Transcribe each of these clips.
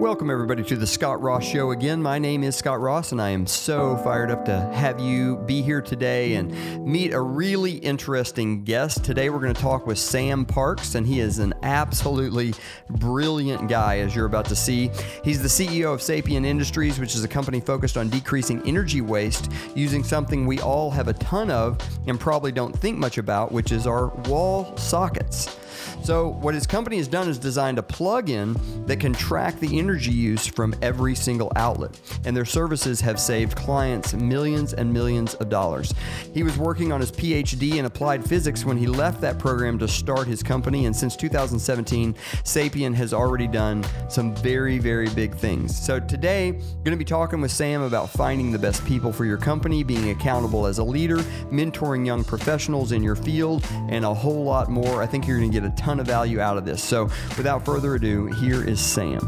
Welcome, everybody, to the Scott Ross Show again. My name is Scott Ross, and I am so fired up to have you be here today and meet a really interesting guest. Today, we're going to talk with Sam Parks, and he is an absolutely brilliant guy, as you're about to see. He's the CEO of Sapient Industries, which is a company focused on decreasing energy waste using something we all have a ton of and probably don't think much about, which is our wall sockets. So, what his company has done is designed a plug-in that can track the energy use from every single outlet, and their services have saved clients millions and millions of dollars. He was working on his PhD in applied physics when he left that program to start his company, and since 2017, Sapient has already done some very, very big things. So, today, I'm going to be talking with Sam about finding the best people for your company, being accountable as a leader, mentoring young professionals in your field, and a whole lot more. I think you're going to get a ton of value out of this. So, without further ado, here is Sam.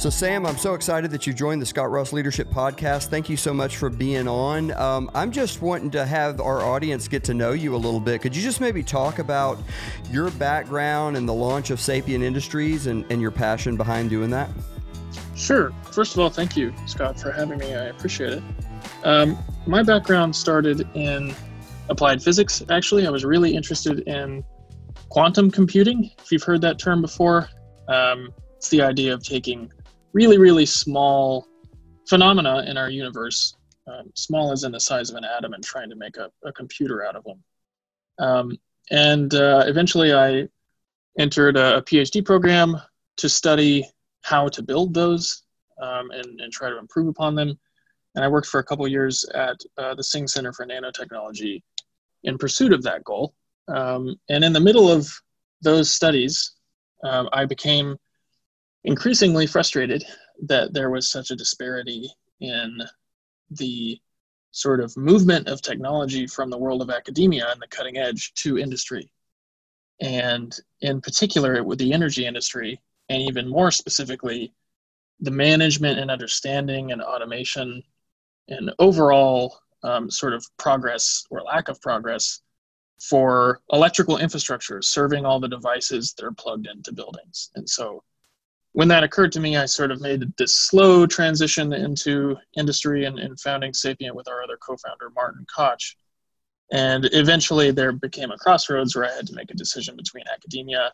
So, Sam, I'm so excited that you joined the Scott Ross Leadership Podcast. Thank you so much for being on. Um, I'm just wanting to have our audience get to know you a little bit. Could you just maybe talk about your background and the launch of Sapient Industries and, and your passion behind doing that? Sure. First of all, thank you, Scott, for having me. I appreciate it. Um, my background started in applied physics, actually. I was really interested in quantum computing, if you've heard that term before. Um, it's the idea of taking really, really small phenomena in our universe, um, small as in the size of an atom, and trying to make a, a computer out of them. Um, and uh, eventually I entered a, a, PhD program to study how to build those um, and, and try to improve upon them and I worked for a couple years at uh, the Singh Center for Nanotechnology in pursuit of that goal. Um, and in the middle of those studies, um, I became increasingly frustrated that there was such a disparity in the sort of movement of technology from the world of academia and the cutting edge to industry. And in particular, with the energy industry, and even more specifically, the management and understanding and automation and overall um, sort of progress or lack of progress for electrical infrastructure serving all the devices that are plugged into buildings. And so when that occurred to me, I sort of made this slow transition into industry and, and founding Sapient with our other co founder, Martin Koch. And eventually there became a crossroads where I had to make a decision between academia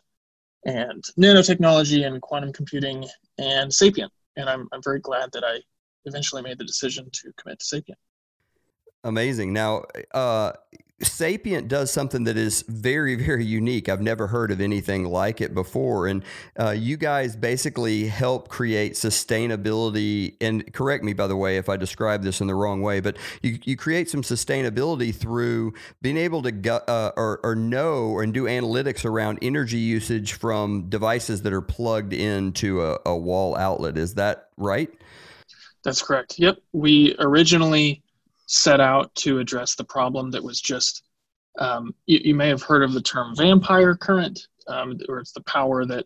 and nanotechnology and quantum computing and Sapient. And I'm, I'm very glad that I eventually made the decision to commit to Sapient. Amazing. Now, uh, Sapient does something that is very, very unique. I've never heard of anything like it before. And uh, you guys basically help create sustainability. And correct me, by the way, if I describe this in the wrong way, but you, you create some sustainability through being able to go, uh, or, or know and do analytics around energy usage from devices that are plugged into a, a wall outlet. Is that right? That's correct. Yep. We originally set out to address the problem that was just, um, you, you, may have heard of the term vampire current, um, or it's the power that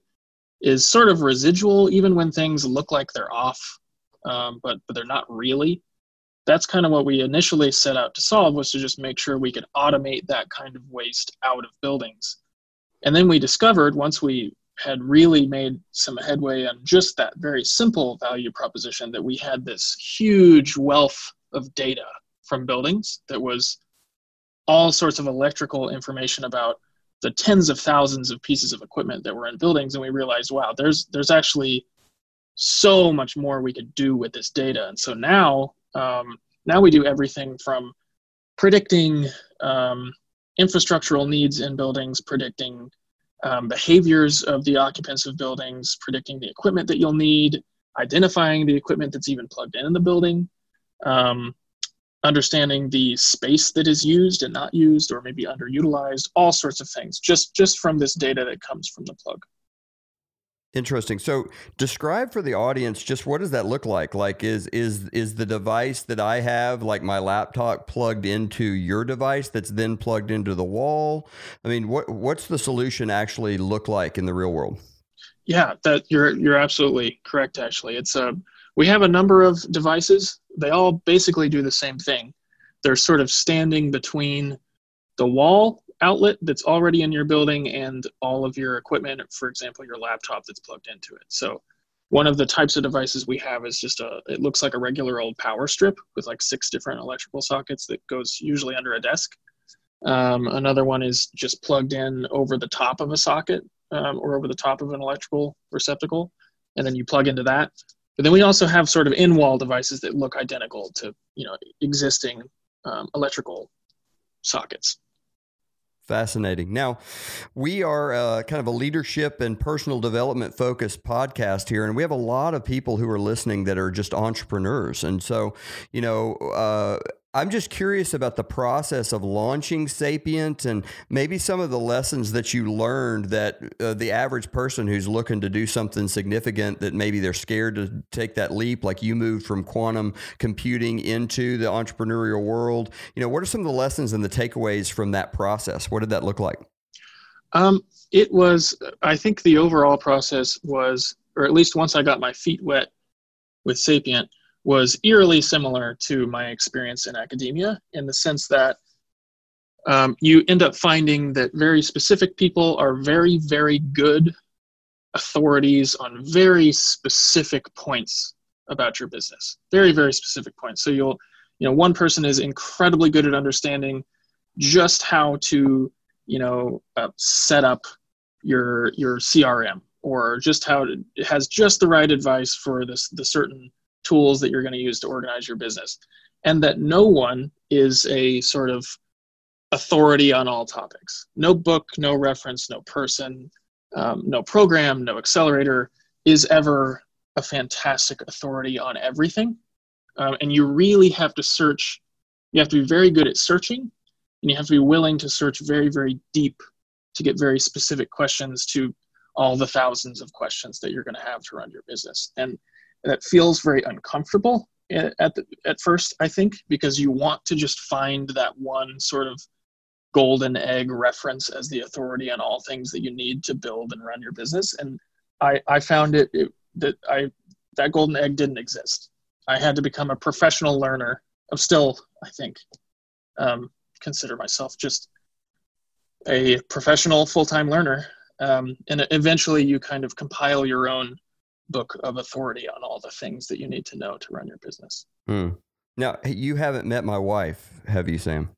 is sort of residual even when things look like they're off, um, but, but they're not really. That's kind of what we initially set out to solve was to just make sure we could automate that kind of waste out of buildings. And then we discovered once we had really made some headway on just that very simple value proposition that we had this huge wealth of data from buildings that was all sorts of electrical information about the tens of thousands of pieces of equipment that were in buildings. And we realized wow there's there's actually so much more we could do with this data. And so now um, now we do everything from predicting um, infrastructural needs in buildings predicting um, behaviors of the occupants of buildings, predicting the equipment that you'll need, identifying the equipment that's even plugged in in the building, um, understanding the space that is used and not used or maybe underutilized, all sorts of things, just, just from this data that comes from the plug. Interesting. So describe for the audience just what does that look like? Like is is is the device that I have like my laptop plugged into your device that's then plugged into the wall? I mean, what what's the solution actually look like in the real world? Yeah, that you're you're absolutely correct actually. It's a we have a number of devices. They all basically do the same thing. They're sort of standing between the wall outlet that's already in your building and all of your equipment, for example, your laptop that's plugged into it. So one of the types of devices we have is just a, it looks like a regular old power strip with like six different electrical sockets that goes usually under a desk. Um, another one is just plugged in over the top of a socket um, or over the top of an electrical receptacle, and then you plug into that. But then we also have sort of in-wall devices that look identical to you know existing um, electrical sockets. Fascinating. Now, we are uh, kind of a leadership and personal development focused podcast here, and we have a lot of people who are listening that are just entrepreneurs. And so, you know, uh, I'm just curious about the process of launching Sapient and maybe some of the lessons that you learned that uh, the average person who's looking to do something significant that maybe they're scared to take that leap, like you moved from quantum computing into the entrepreneurial world. You know, what are some of the lessons and the takeaways from that process? What did that look like? Um, it was, I think the overall process was, or at least once I got my feet wet with Sapient, was eerily similar to my experience in academia in the sense that um, you end up finding that very specific people are very, very good authorities on very specific points about your business. Very, very specific points. So you'll, you know, one person is incredibly good at understanding just how to, you know, uh, set up your your CRM or just how it has just the right advice for this the certain tools that you're going to use to organize your business and that no one is a sort of authority on all topics. No book no reference no person um, no program no accelerator is ever a fantastic authority on everything. Um, and you really have to search you have to be very good at searching and you have to be willing to search very very deep to get very specific questions to all the thousands of questions that you're going to have to run your business. And that feels very uncomfortable at the, at first i think because you want to just find that one sort of golden egg reference as the authority on all things that you need to build and run your business. And i i found it, it that i that golden egg didn't exist. I had to become a professional learner i'm still i think um, consider myself just a professional full-time learner. Um, and eventually you kind of compile your own book of authority on all the things that you need to know to run your business. Hmm. Now, you haven't met my wife, have you, Sam?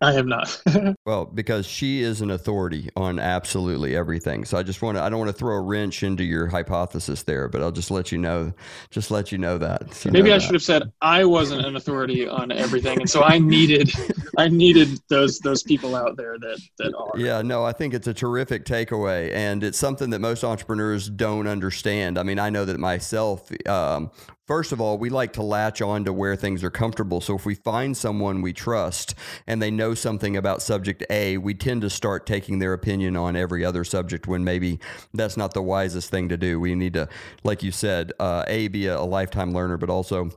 I have not. well, because she is an authority on absolutely everything. So I just want to I don't want to throw a wrench into your hypothesis there, but I'll just let you know just let you know that. So Maybe know I that. should have said I wasn't an authority on everything and so I needed I needed those those people out there that that are. Yeah, no, I think it's a terrific takeaway and it's something that most entrepreneurs don't understand. I mean, I know that myself um, First of all, we like to latch on to where things are comfortable. So if we find someone we trust and they know something about subject A, we tend to start taking their opinion on every other subject when maybe that's not the wisest thing to do. We need to, like you said, uh, A, be a, a lifetime learner, but also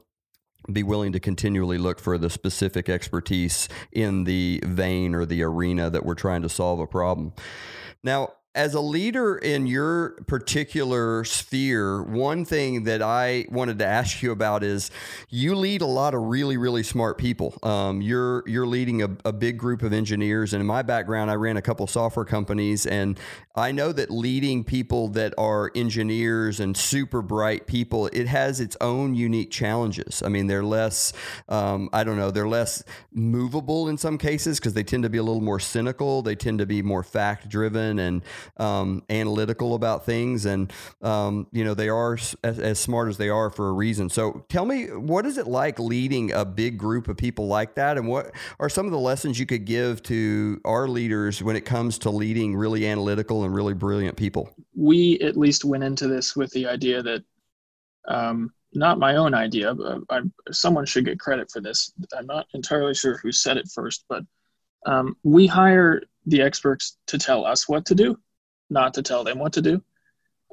be willing to continually look for the specific expertise in the vein or the arena that we're trying to solve a problem. Now, as a leader in your particular sphere, one thing that I wanted to ask you about is you lead a lot of really, really smart people. Um, you're you're leading a, a, big group of engineers, and in my background, I ran a couple software companies, and I know that leading people that are engineers and super bright people, it has its own unique challenges. I mean, they're less, um, I don't know, they're less movable in some cases because they tend to be a little more cynical. They tend to be more fact driven and um, analytical about things, and um, you know they are as, as, smart as they are for a reason. So, tell me, what is it like leading a big group of people like that, and what are some of the lessons you could give to our leaders when it comes to leading really analytical and really brilliant people? We at least went into this with the idea that. Um, not my own idea, but I, someone should get credit for this. I'm not entirely sure who said it first, but um, we hire the experts to tell us what to do not to tell them what to do.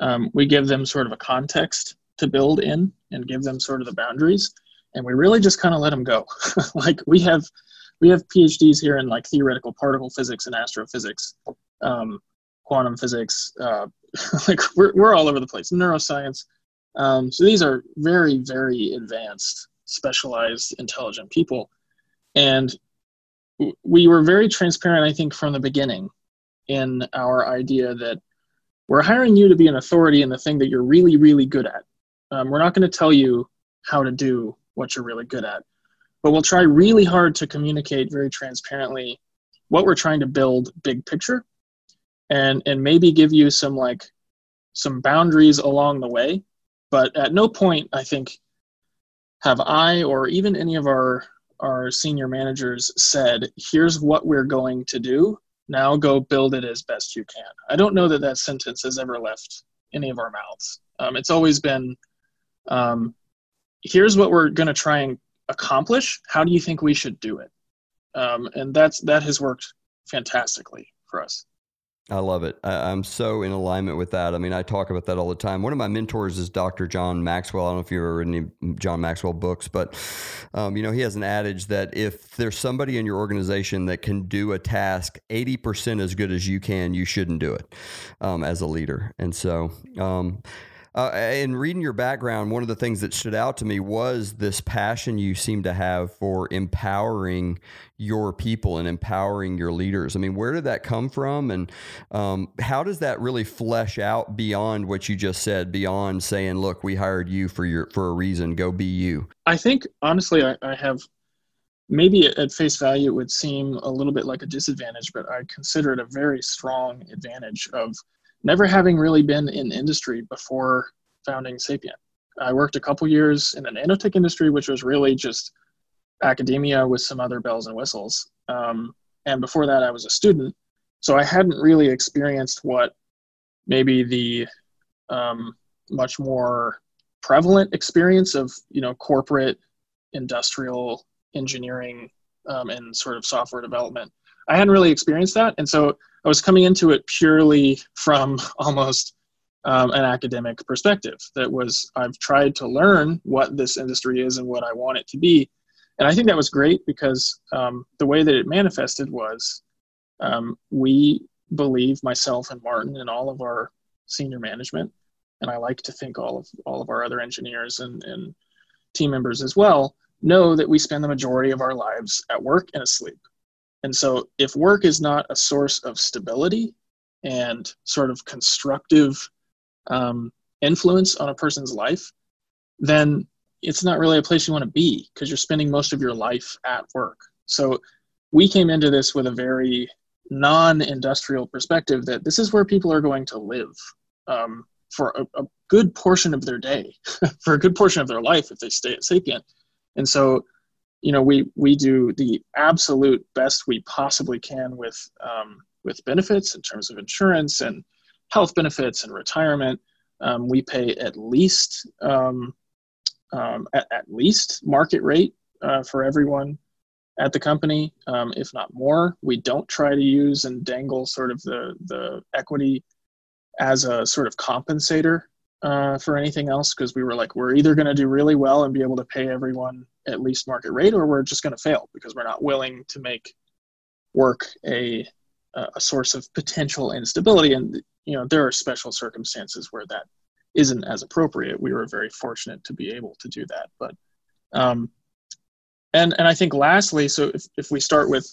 Um, we give them sort of a context to build in and give them sort of the boundaries, and we really just kind of let them go. like we have we have PhDs here in like theoretical particle physics and astrophysics, um, quantum physics. Uh, like we're we're all over the place. Neuroscience. Um, so these are very very advanced, specialized, intelligent people, and we were very transparent, I think, from the beginning in our idea that we're hiring you to be an authority in the thing that you're really, really good at. Um, we're not going to tell you how to do what you're really good at, but we'll try really hard to communicate very transparently what we're trying to build big picture and and maybe give you some like some boundaries along the way but at no point i think have i or even any of our our senior managers said here's what we're going to do now go build it as best you can. I don't know that that sentence has ever left any of our mouths. Um, it's always been um, here's what we're going to try and accomplish. How do you think we should do it? Um, and that's that has worked fantastically for us I love it. I, am so in alignment with that. I mean, I talk about that all the time. One of my mentors is Dr. John Maxwell. I don't know if you've ever read any John Maxwell books, but um, you know, he has an adage that if there's somebody in your organization that can do a task 80% as good as you can, you shouldn't do it um, as a leader. And so, um, uh, in reading your background, one of the things that stood out to me was this passion you seem to have for empowering your people and empowering your leaders. I mean, where did that come from, and um, how does that really flesh out beyond what you just said? Beyond saying, "Look, we hired you for your for a reason. Go be you." I think honestly, I, I have maybe at face value it would seem a little bit like a disadvantage, but I consider it a very strong advantage of never having really been in industry before founding Sapient. I worked a couple years in the nanotech industry, which was really just academia with some other bells and whistles. Um, and before that, I was a student. So I hadn't really experienced what maybe the um, much more prevalent experience of you know corporate industrial engineering um, and sort of software development. I hadn't really experienced that, and so I was coming into it purely from almost um, an academic perspective. That was, I've tried to learn what this industry is and what I want it to be. And I think that was great because um, the way that it manifested was um, we believe, myself and Martin and all of our senior management, and I like to think all of all of our other engineers and, and team members as well, know that we spend the majority of our lives at work and asleep. And so, if work is not a source of stability and sort of constructive um, influence on a person's life, then it's not really a place you want to be because you're spending most of your life at work. So, we came into this with a very non industrial perspective that this is where people are going to live um, for a, a, good portion of their day, for a good portion of their life if they stay at Sapient. And so, you know we we do the absolute best we possibly can with um, with benefits in terms of insurance and health benefits and retirement. Um, we pay at least um, um at, at, least market rate uh, for everyone at the company, um, if not more. We don't try to use and dangle sort of the the equity as a sort of compensator uh, for anything else because we were like we're either going to do really well and be able to pay everyone at least market rate or we're just going to fail because we're not willing to make work a a source of potential instability. And you know there are special circumstances where that isn't as appropriate. We were very fortunate to be able to do that. But um and and i think lastly so if, if we start with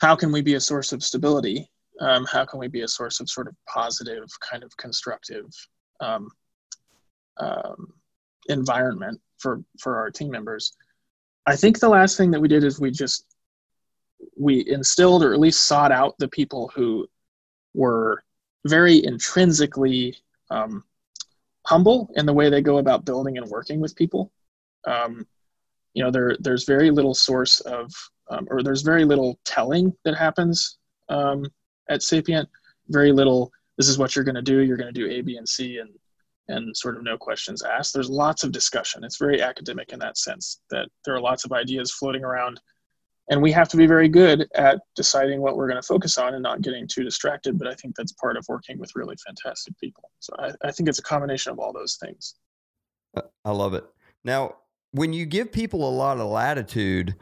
how can we be a source of stability um, how can we be a source of sort of positive kind of constructive um, um, environment for for our team members. I think the last thing that we did is we just we instilled or at least sought out the people who were very intrinsically um, humble in the way they go about building and working with people. Um, you know, there there's very little source of um, or there's very little telling that happens um, at Sapient. Very little. This is what you're going to do. You're going to do A, B, and C, and and sort of no questions asked. There's lots of discussion. It's very academic in that sense that there are lots of ideas floating around. And we have to be very good at deciding what we're going to focus on and not getting too distracted. But I think that's part of working with really fantastic people. So I, I think it's a combination of all those things. I love it. Now, when you give people a lot of latitude,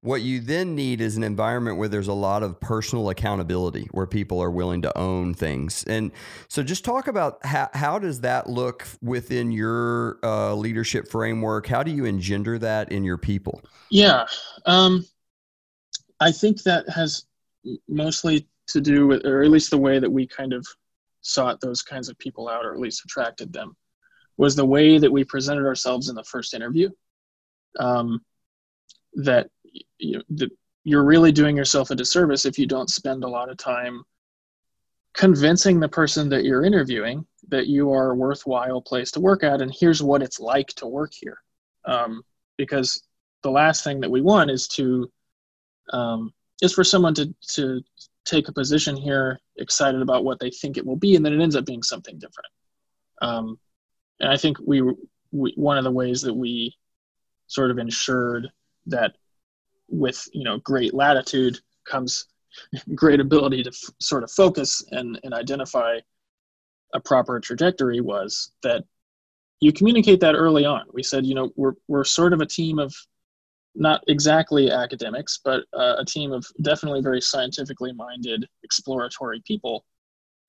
what you then need is an environment where there's a lot of personal accountability, where people are willing to own things. And so, just talk about how, how does that look within your uh, leadership framework? How do you engender that in your people? Yeah. Um, I think that has mostly to do with, or at least the way that we kind of sought those kinds of people out, or at least attracted them, was the way that we presented ourselves in the first interview. Um, that you know, you're really doing yourself a disservice if you don't spend a lot of time convincing the person that you're interviewing that you are a worthwhile place to work at and here's what it's like to work here. Um, because the last thing that we want is to um, is for someone to to take a position here excited about what they think it will be and then it ends up being something different. Um, and i think we, we one of the ways that we sort of ensured that with you know great latitude comes great ability to f- sort of focus and, and identify a proper trajectory was that you communicate that early on. We said, you know, we're, we're sort of a team of not exactly academics, but uh, a team of definitely very scientifically minded, exploratory people.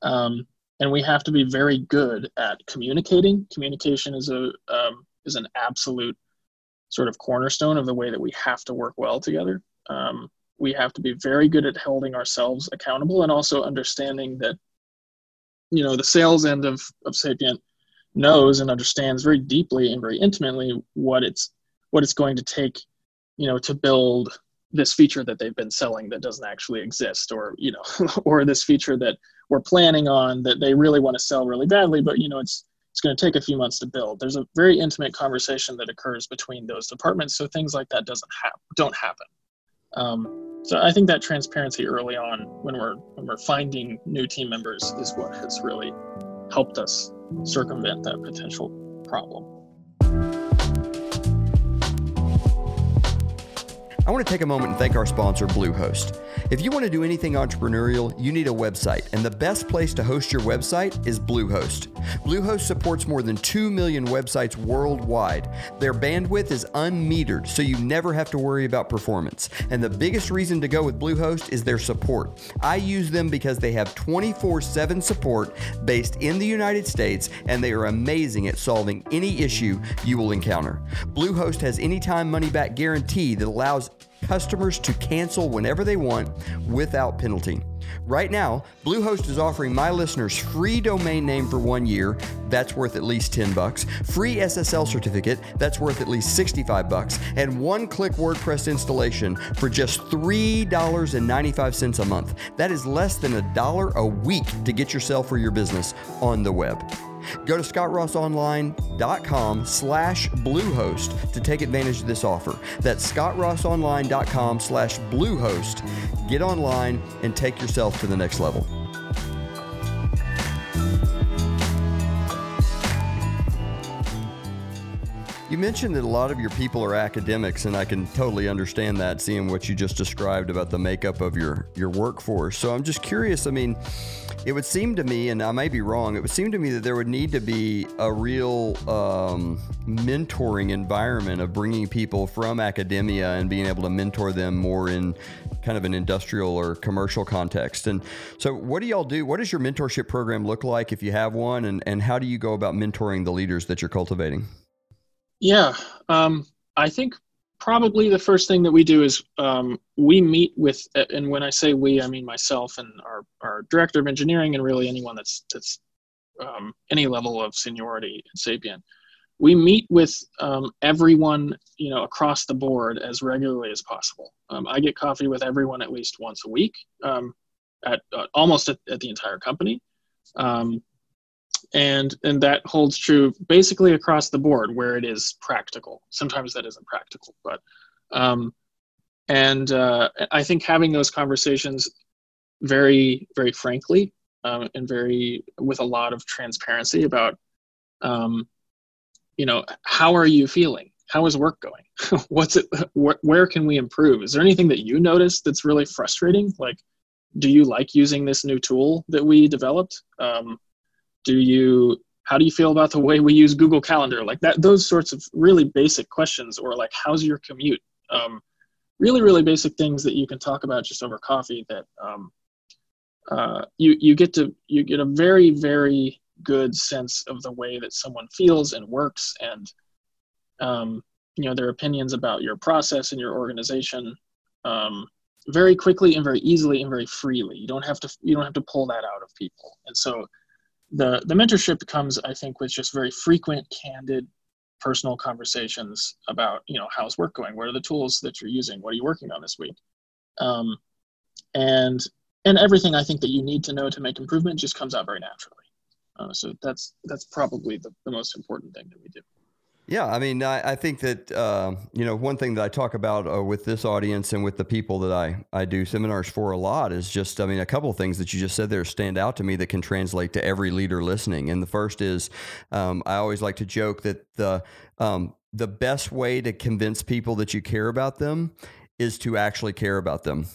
Um, and we have to be very good at communicating. Communication is a um, is an absolute sort of cornerstone of the way that we have to work well together. Um, we have to be very good at holding ourselves accountable and also understanding that you know the sales end of, of sapient knows and understands very deeply and very intimately what it's what it's going to take you know to build this feature that they've been selling that doesn't actually exist or you know or this feature that we're planning on that they really want to sell really badly but you know it's it's going to take a few months to build there's a very intimate conversation that occurs between those departments so things like that doesn't happen don't happen um, so I think that transparency early on when we're when we're finding new team members is what has really helped us circumvent that potential problem. I want to take a moment and thank our sponsor, Bluehost. If you want to do anything entrepreneurial, you need a website, and the best place to host your website is Bluehost. Bluehost supports more than 2 million websites worldwide. Their bandwidth is unmetered, so you never have to worry about performance. And the biggest reason to go with Bluehost is their support. I use them because they have 24 7 support based in the United States, and they are amazing at solving any issue you will encounter. Bluehost has an anytime money back guarantee that allows customers to cancel whenever they want without penalty. Right now, Bluehost is offering my listeners free domain name for 1 year, that's worth at least 10 bucks, free SSL certificate, that's worth at least 65 bucks, and one-click WordPress installation for just $3.95 a month. That is less than a dollar a week to get yourself or your business on the web. Go to scottrossonline.com slash bluehost to take advantage of this offer. That's scottrossonline.com slash bluehost. Get online and take yourself to the next level. You mentioned that a lot of your people are academics, and I can totally understand that, seeing what you just described about the makeup of your your workforce. So I'm just curious. I mean, it would seem to me, and I may be wrong, it would seem to me that there would need to be a real um, mentoring environment of bringing people from academia and being able to mentor them more in kind of an industrial or commercial context. And so, what do y'all do? What does your mentorship program look like if you have one, and and how do you go about mentoring the leaders that you're cultivating? Yeah, um, I think probably the first thing that we do is um, we meet with, and when I say we, I mean myself and our, our director of engineering, and really anyone that's that's um, any level of seniority at Sapient. We meet with um, everyone, you know, across the board as regularly as possible. Um, I get coffee with everyone at least once a week, um, at uh, almost at, at, the entire company. And and that holds true basically across the board where it is practical. Sometimes that isn't practical but um, and uh, i think having those conversations very very frankly um, and very with a lot of transparency about um, you know how are you feeling? How is work going? What's it wh- where can we improve? Is there anything that you notice that's really frustrating? Like do you like using this new tool that we developed? Um, do you how do you feel about the way we use google calendar like that those sorts of really basic questions or like how's your commute um, really really basic things that you can talk about just over coffee that um, uh, you you get to you get a very very good sense of the way that someone feels and works and um, you know their opinions about your process and your organization um, very quickly and very easily and very freely. You don't have to you don't have to pull that out of people. And so the the mentorship comes, I think, with just very frequent, candid, personal conversations about you know how's work going, what are the tools that you're using, what are you working on this week, um, and and everything I think that you need to know to make improvement just comes out very naturally. Uh, so that's that's probably the, the most important thing that we do. Yeah, I mean, I, I think that uh, you know one thing that I talk about uh, with this audience and with the people that I I do seminars for a lot is just I mean a couple of things that you just said there stand out to me that can translate to every leader listening. And the first is um, I always like to joke that the um, the best way to convince people that you care about them is to actually care about them.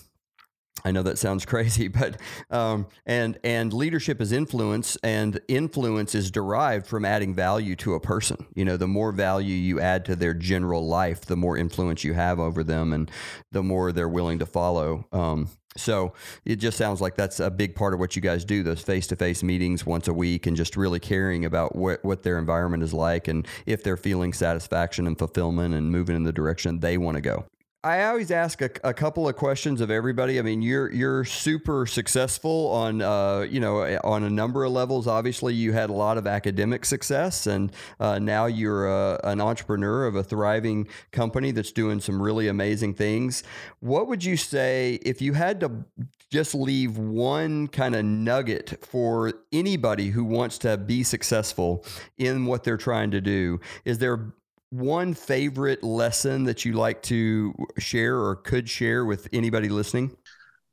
I know that sounds crazy, but um, and and leadership is influence, and influence is derived from adding value to a person. You know, the more value you add to their general life, the more influence you have over them, and the more they're willing to follow. Um, so it just sounds like that's a big part of what you guys do those face to face meetings once a week and just really caring about what, what their environment is like and if they're feeling satisfaction and fulfillment and moving in the direction they want to go. I always ask a, a, couple of questions of everybody. I mean, you're you're super successful on uh, you know on a number of levels. Obviously, you had a lot of academic success, and uh, now you're a, an entrepreneur of a thriving company that's doing some really amazing things. What would you say if you had to just leave one kind of nugget for anybody who wants to be successful in what they're trying to do? Is there one favorite lesson that you like to share or could share with anybody listening?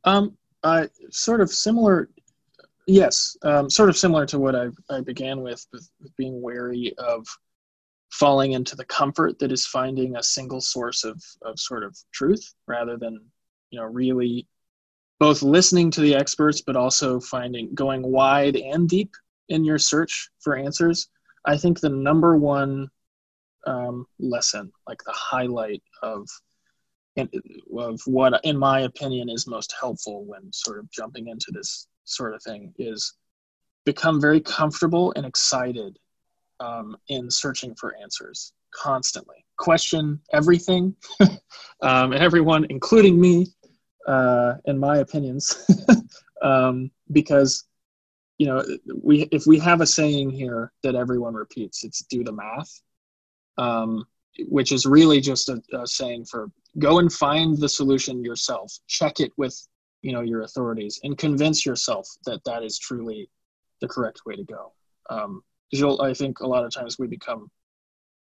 Um, sort of similar. Yes, um, sort of similar to what I, I began with, with, with being wary of falling into the comfort that is finding a single source of, of sort of truth rather than, you know, really both listening to the experts, but also finding going wide and deep in your search for answers. I think the number one um, lesson, like the highlight of of what, in my opinion, is most helpful when sort of jumping into this sort of thing is become very comfortable and excited um, in searching for answers constantly. Question everything um, and everyone, including me, uh, my opinions, um, because you know we if we have a saying here that everyone repeats, it's do the math um, which is really just a, a, saying for go and find the solution yourself. Check it with you know your authorities and convince yourself that that is truly the correct way to go. Um, you'll i think a lot of times we become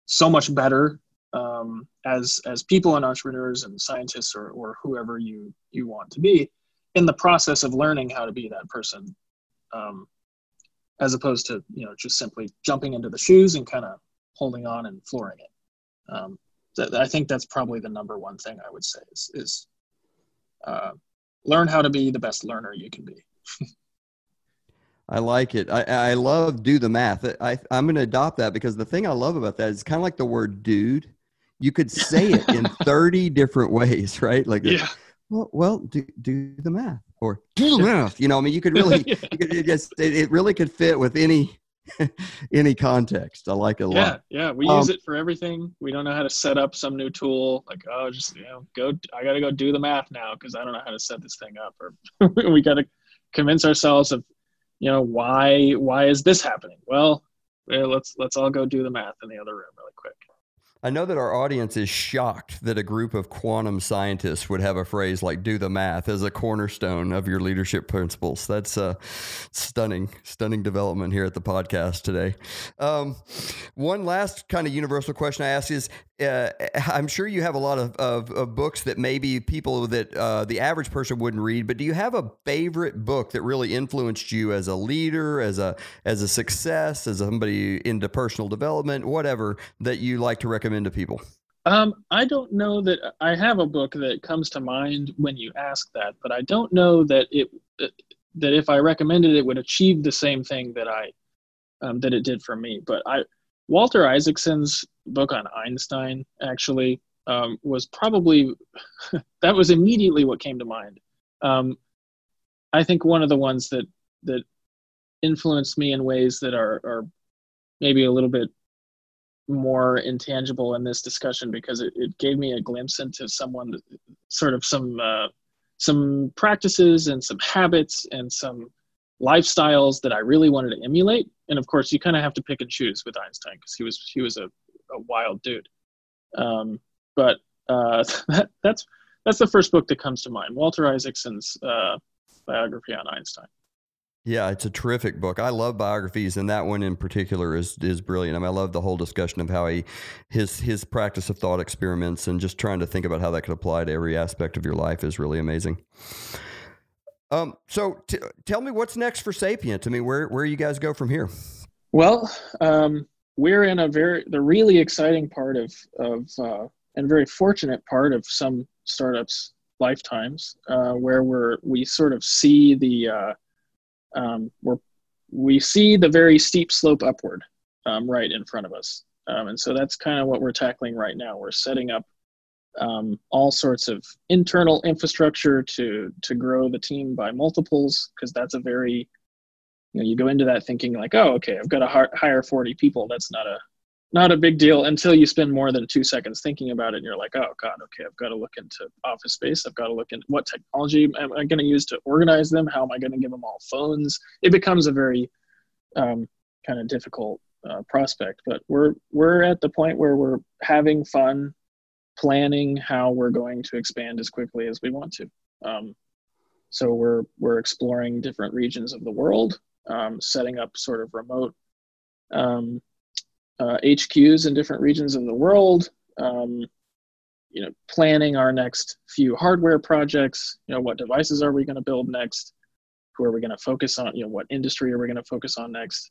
so much better um, as as people and entrepreneurs and scientists or, or whoever you you want to be in the process of learning how to be that person um, as opposed to you know just simply jumping into the shoes and kind of holding on and flooring it. Um, th- I think that's probably the number one thing I would say is, is uh, learn how to be the best learner you can be. I like it. I, I love do the math. I, I'm going to adopt that because the thing I love about that is kind of like the word dude. You could say it in 30 different ways, right? Like, yeah. well, well do, do the math or do the math. You know, I mean, you could really, you could, it, just, it, it really could fit with any any context. I like it a yeah, lot. Yeah, yeah. we um, use it for everything. We don't know how to set up some new tool. Like, oh, just you know, go. I got to go do the math now because I don't know how to set this thing up. Or we got to convince ourselves of, you know, why why is this happening? Well, let's let's all go do the math in the other room really quick. I know that our audience is shocked that a group of quantum scientists would have a phrase like do the math as a cornerstone of your leadership principles. That's a stunning, stunning development here at the podcast today. Um, one last kind of universal question I ask is uh, I'm sure you have a lot of, of, of books that maybe people that uh, the average person wouldn't read, but do you have a favorite book that really influenced you as a leader, as a as a success, as somebody into personal development, whatever that you like to recommend to people? Um, I don't know that I have a book that comes to mind when you ask that, but I don't know that it that if I recommended it would achieve the same thing that I um, that it did for me. But I Walter Isaacson's book on Einstein actually um, was probably that was immediately what came to mind. Um, I think one of the ones that that influenced me in ways that are are maybe a little bit more intangible in this discussion because it, it gave me a glimpse into someone sort of some uh, some practices and some habits and some lifestyles that I really wanted to emulate. And of course, you kind of have to pick and choose with Einstein because he was he was a, a wild dude. Um, but uh, that, that's that's the first book that comes to mind. Walter Isaacson's uh, biography on Einstein. Yeah, it's a terrific book. I love biographies, and that one in particular is is brilliant. I mean, I love the whole discussion of how he his his practice of thought experiments and just trying to think about how that could apply to every aspect of your life is really amazing. Um, so t- tell me what's next for Sapient. I mean, where where you guys go from here? Well, um, we're in a very the really exciting part of of uh, and very fortunate part of some startups' lifetimes, uh, where we're we sort of see the uh, um, we're we see the very steep slope upward um, right in front of us, um, and so that's kind of what we're tackling right now. We're setting up um, all sorts of internal infrastructure to to grow the team by multiples because that's a very you know you go into that thinking like oh okay I've got to hire 40 people. That's not a not a big deal until you spend more than two seconds thinking about it and you're like oh god okay I've got to look into office space. I've got to look into what technology am I going to use to organize them? How am I going to give them all phones? It becomes a very um, kind of difficult uh, prospect but we're we're at the point where we're having fun planning how we're going to expand as quickly as we want to. Um, so we're we're exploring different regions of the world, um, setting up sort of remote um, uh, HQs in different regions of the world. Um, you know, planning our next few hardware projects. You know, what devices are we going to build next? Who are we going to focus on? You know, what industry are we going to focus on next?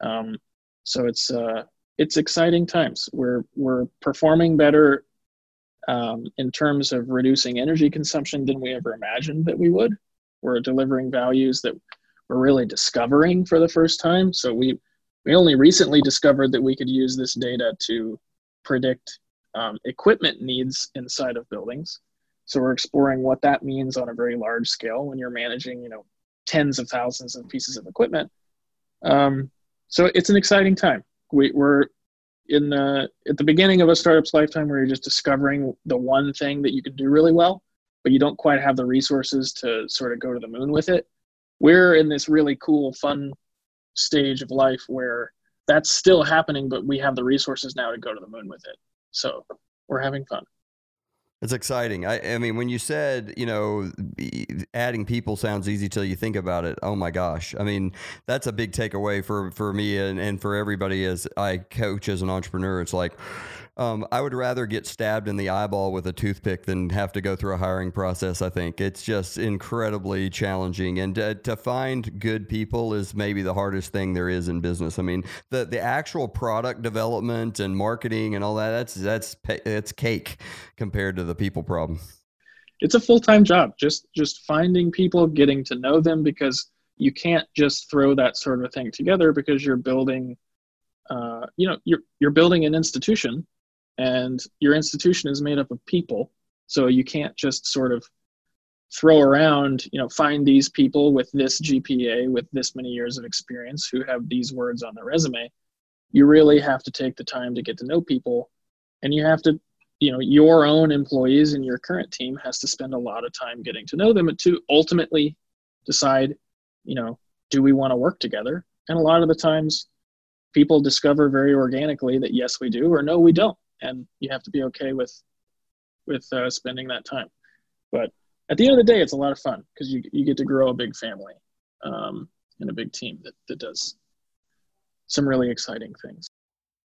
Um, so it's uh, it's exciting times. We're we're performing better um, in terms of reducing energy consumption than we ever imagined that we would. We're delivering values that we're really discovering for the first time. So we we only recently discovered that we could use this data to predict um, equipment needs inside of buildings. So we're exploring what that means on a very large scale when you're managing, you know, tens of thousands of pieces of equipment. Um, so it's an exciting time. We, we're in the at the beginning of a startup's lifetime where you're just discovering the one thing that you can do really well but you don't quite have the resources to sort of go to the moon with it we're in this really cool fun stage of life where that's still happening but we have the resources now to go to the moon with it. So we're having fun it's exciting. I, I mean, when you said, you know, adding people sounds easy till you think about it. Oh my gosh. I mean, that's a big takeaway for, for me and, and for everybody as I coach as an entrepreneur. It's like, um, I would rather get stabbed in the eyeball with a toothpick than have to go through a hiring process. I think it's just incredibly challenging, and to, to, find good people is maybe the hardest thing there is in business. I mean, the the actual product development and marketing and all that that's that's that's cake compared to the people problem. It's a full time job. Just just finding people, getting to know them, because you can't just throw that sort of thing together because you're building. Uh, you know, you're you're building an institution and your institution is made up of people. So you can't just sort of throw around you know find these people with this gpa with this many years of experience who have these words on their resume. You really have to take the time to get to know people. And you have to you know your own employees and your current team has to spend a lot of time getting to know them to ultimately decide you know do we want to work together? And a lot of the times people discover very organically that yes we do or no we don't and you have to be okay with with uh, spending that time. But at the end of the day, it's a lot of fun because you you get to grow a big family um, and a big team that that does some really exciting things.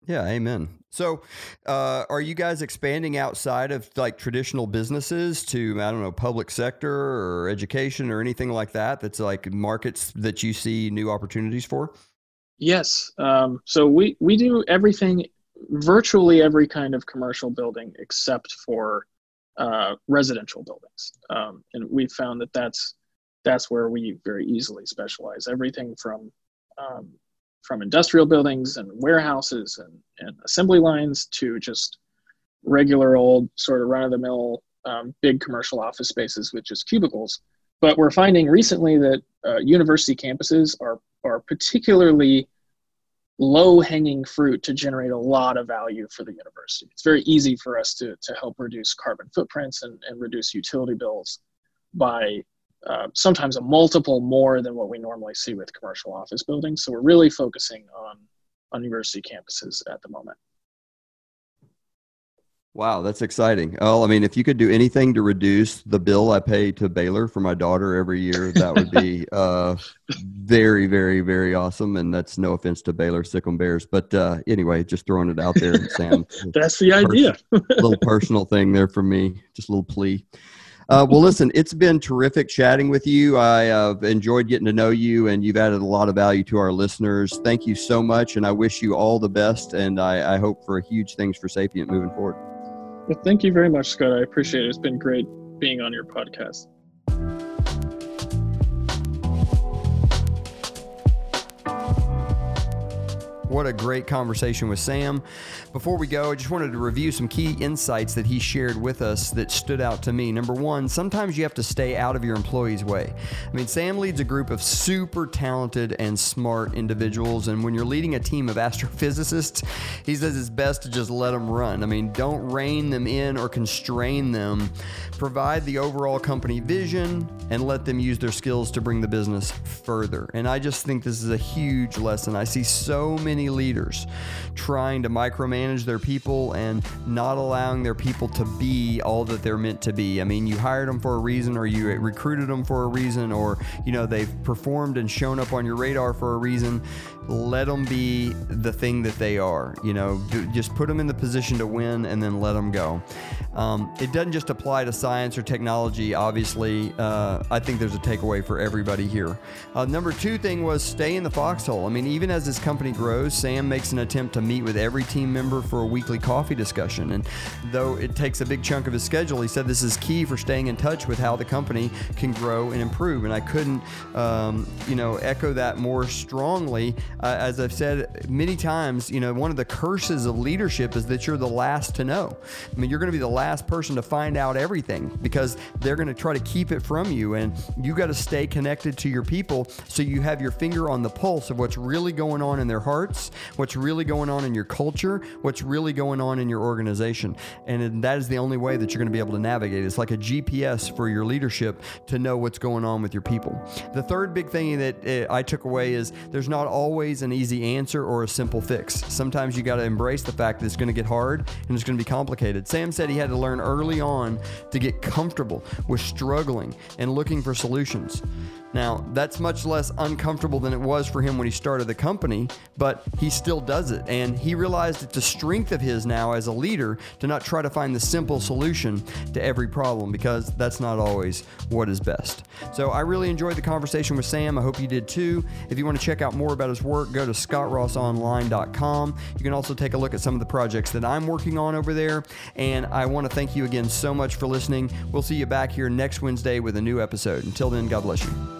Yeah, amen. So, uh, are you guys expanding outside of like traditional businesses to I don't know public sector or education or anything like that? That's like markets that you see new opportunities for. Yes. Um, so we we do everything virtually every kind of commercial building except for uh, residential buildings. Um, and we found that that's that's where we very easily specialize. Everything from um, from industrial buildings and warehouses and, and assembly lines to just regular old sort of run of the mill um, big commercial office spaces with just cubicles. But we're finding recently that uh, university campuses are are particularly low hanging fruit to generate a lot of value for the university. It's very easy for us to, to help reduce carbon footprints and, and reduce utility bills. by uh, sometimes a multiple more than what we normally see with commercial office buildings. So we're really focusing on, on university campuses at the moment. Wow, that's exciting. Well, I mean, if you could do anything to reduce the bill I pay to Baylor for my daughter every year, that would be uh, very, very, very awesome. And that's no offense to Baylor Sic 'em Bears, but uh, anyway, just throwing it out there, Sam. that's the idea. A little personal thing there for me, just a little plea. Uh, well, listen, it's been terrific chatting with you. I have enjoyed getting to know you, and you've added a lot of value to our listeners. Thank you so much, and I wish you all the best. And I, I hope for huge things for Sapient moving forward. Well, thank you very much, Scott. I appreciate it. It's been great being on your podcast. What a great conversation with Sam. Before we go, I just wanted to review some key insights that he shared with us that stood out to me. Number one, sometimes you have to stay out of your employees' way. I mean, Sam leads a group of super talented and smart individuals, and when you're leading a team of astrophysicists, he says it's best to just let them run. I mean, don't rein them in or constrain them. Provide the overall company vision and let them use their skills to bring the business further. And I just think this is a huge lesson. I see so many many leaders trying to micromanage their people and not allowing their people to be all that they're meant to be. I mean, you hired them for a reason, or you recruited them for a reason, or you know they've performed and shown up on your radar for a reason. Let them be the thing that they are. You know, just put them in the position to win, and then let them go. Um, it doesn't just apply to science or technology. Obviously, uh, I think there's a takeaway for everybody here. Uh, number two thing was stay in the foxhole. I mean, even as this company grows, Sam makes an attempt to meet with every team member for a weekly coffee discussion. And though it takes a big chunk of his schedule, he said this is key for staying in touch with how the company can grow and improve. And I couldn't, um, you know, echo that more strongly. Uh, as I've said many times, you know, one of the curses of leadership is that you're the last to know. I mean, you're going to be the last person to find out everything because they're going to try to keep it from you. And you got to stay connected to your people so you have your finger on the pulse of what's really going on in their hearts, what's really going on in your culture, what's really going on in your organization. And that is the only way that you're going to be able to navigate. It's like a GPS for your leadership to know what's going on with your people. The third big thing that eh, I took away is there's not always an easy answer or a simple fix. Sometimes you got to embrace the fact that it's going to get hard and it's going to be complicated. Sam said he had to learn early on to get comfortable with struggling and looking for solutions. Now, that's much less uncomfortable than it was for him when he started the company, but he still does it. And he realized it's a strength of his now as a leader to not try to find the simple solution to every problem because that's not always what is best. So I really enjoyed the conversation with Sam. I hope you did too. If you want to check out more about his work, go to scottrossonline.com. You can also take a look at some of the projects that I'm working on over there. And I want to thank you again so much for listening. We'll see you back here next Wednesday with a new episode. Until then, God bless you.